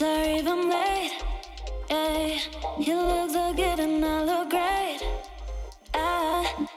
Sorry if I'm late. Hey, you look so good and I look great. I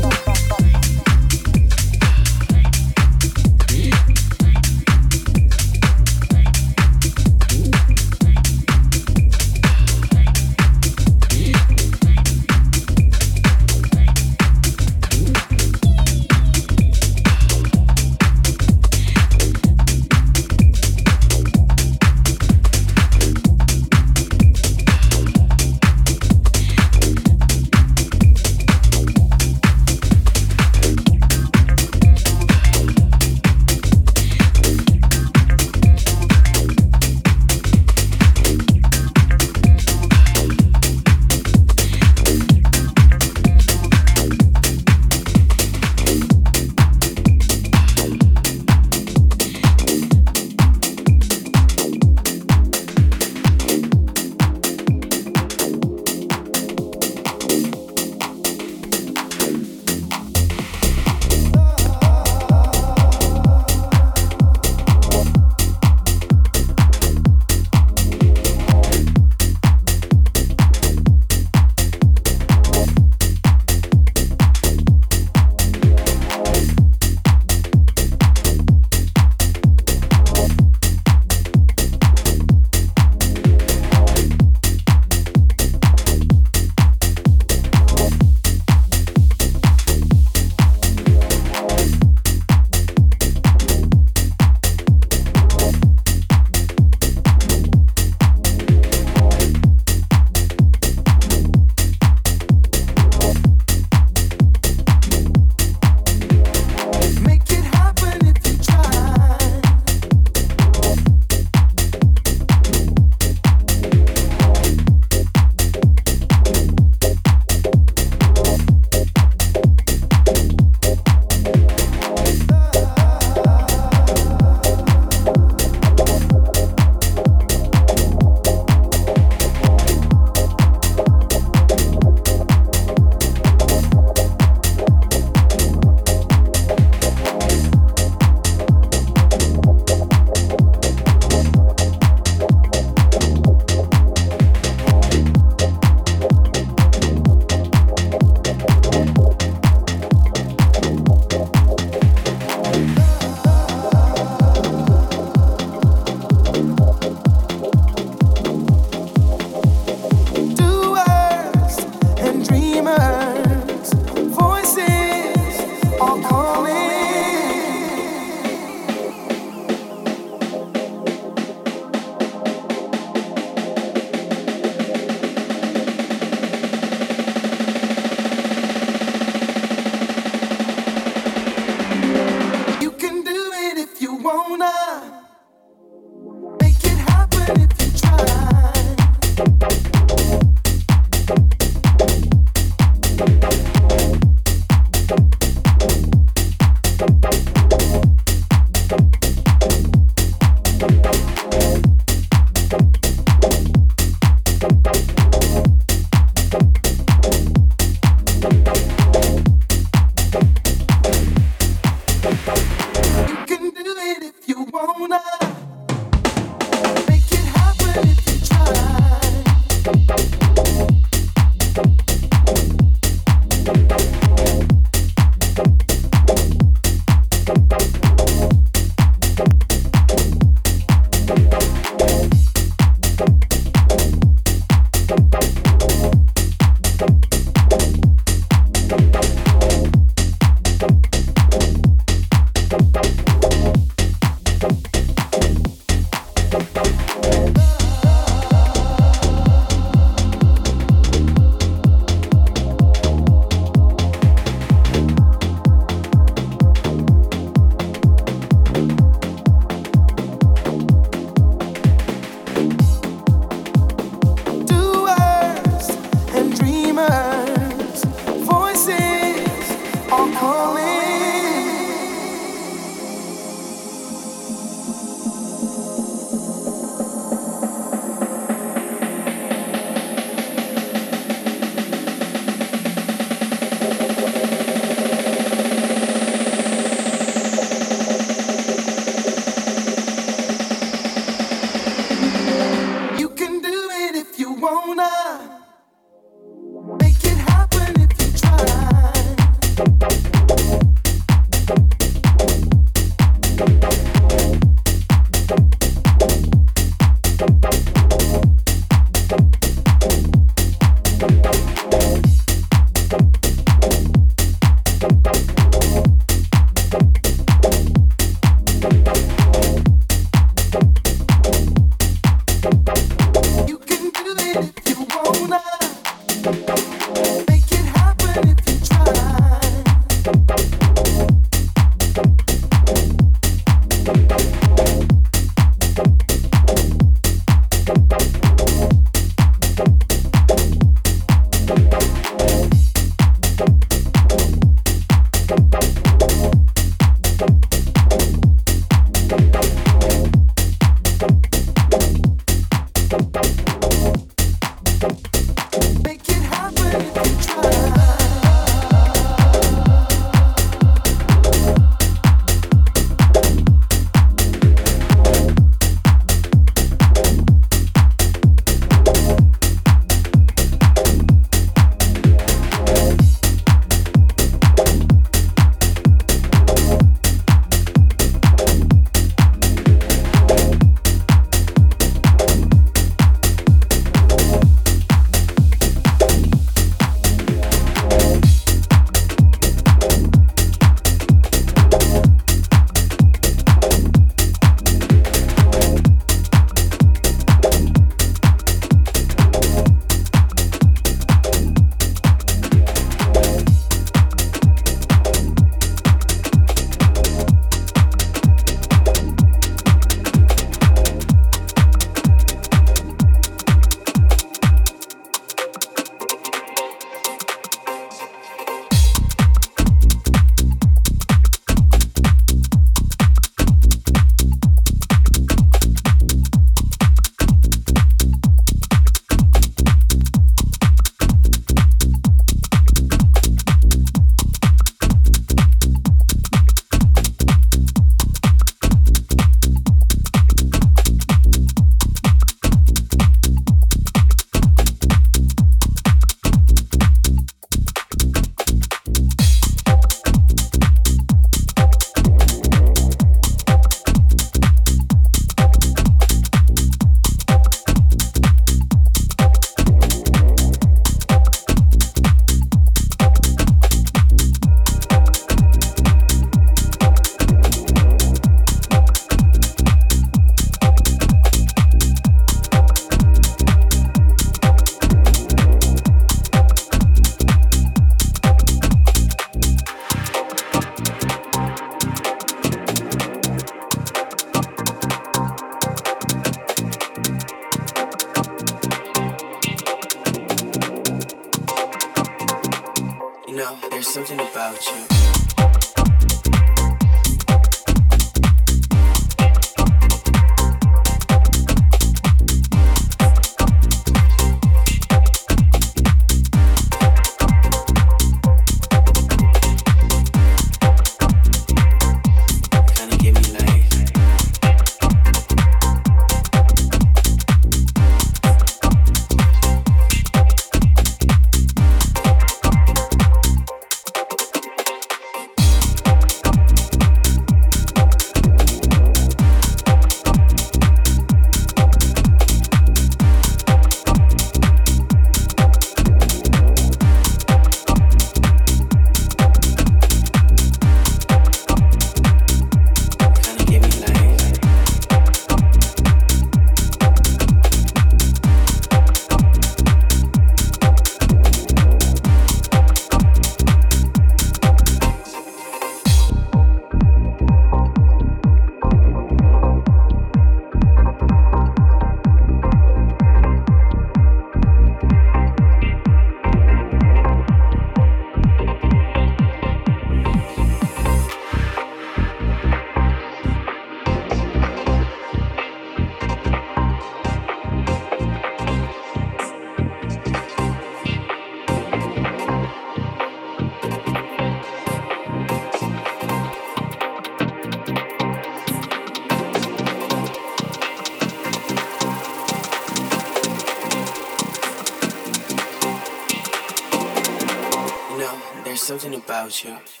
about you.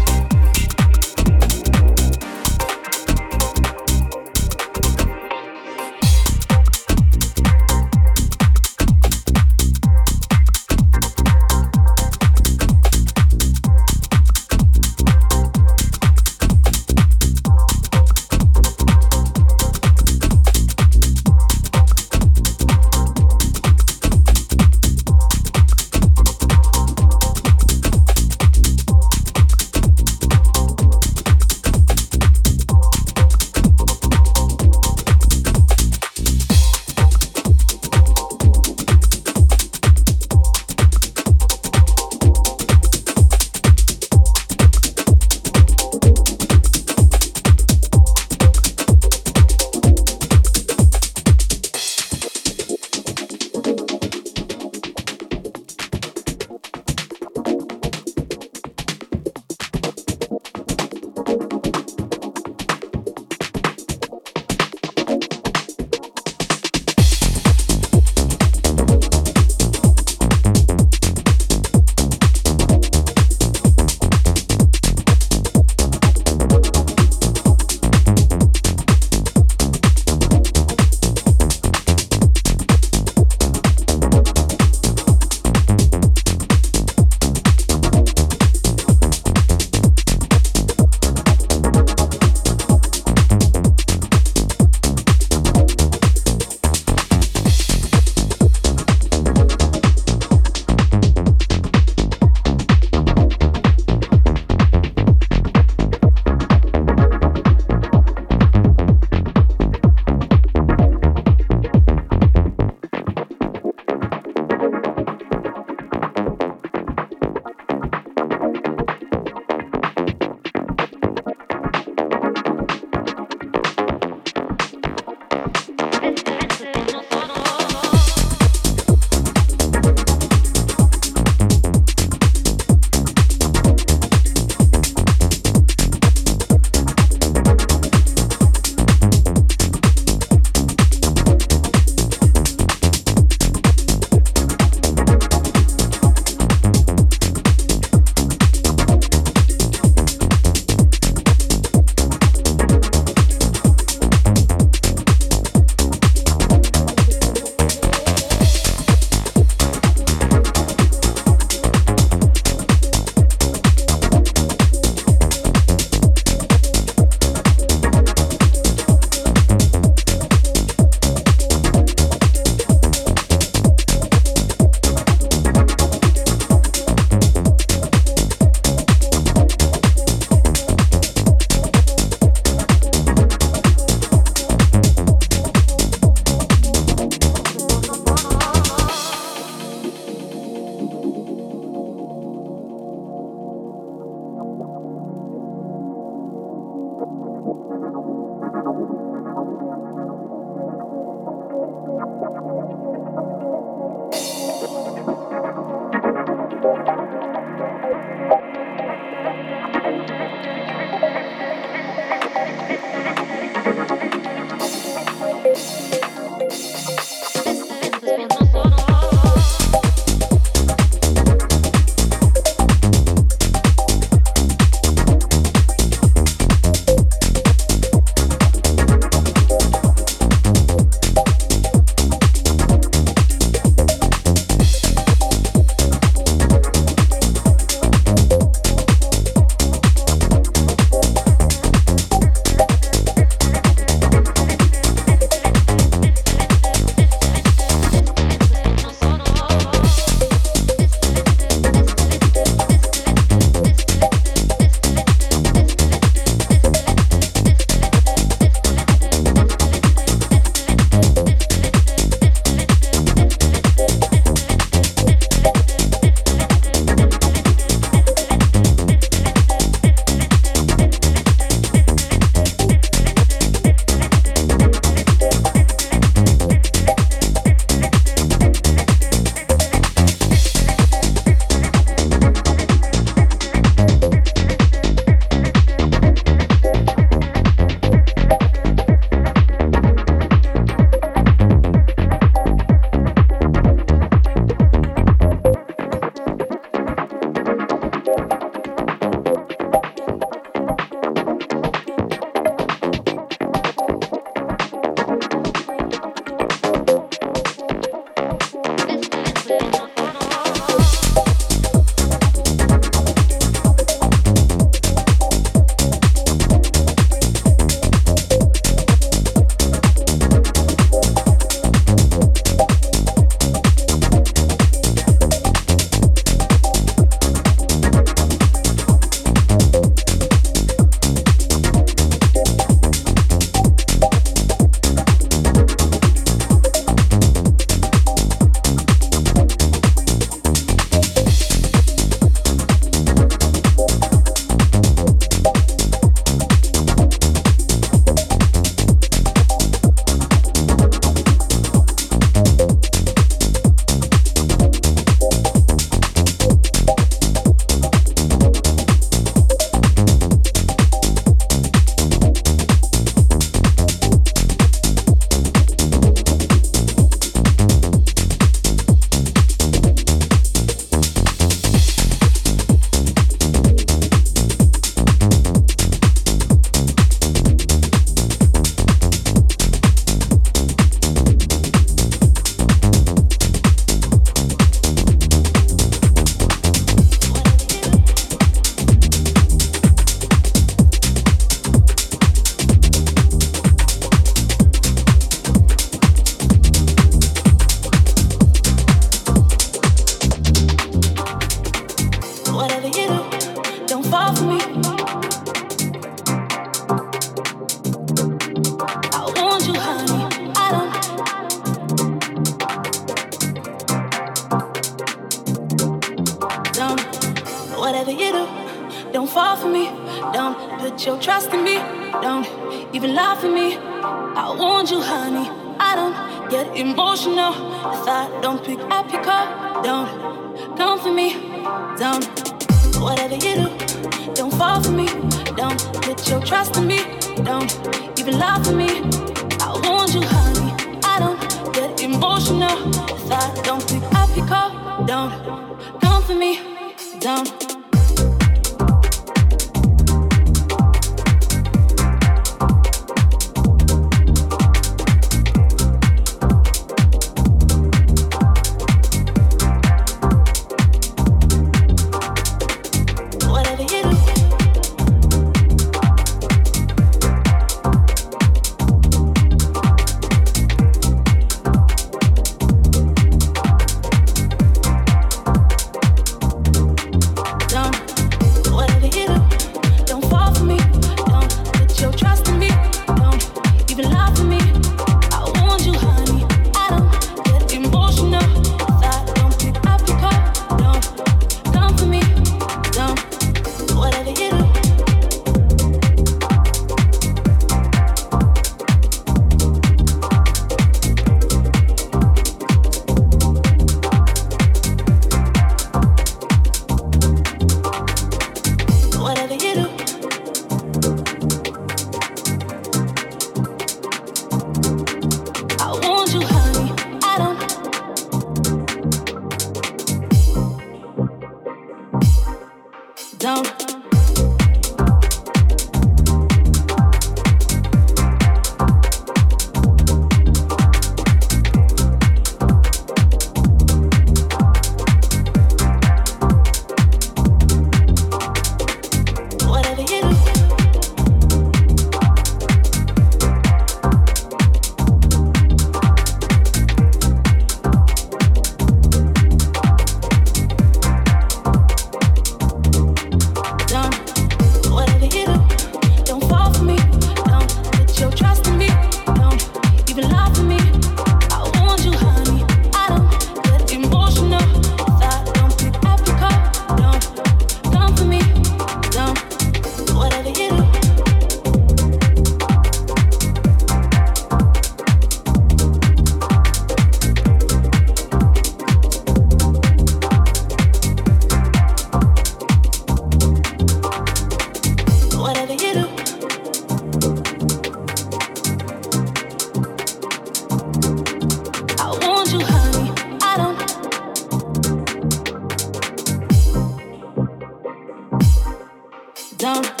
down.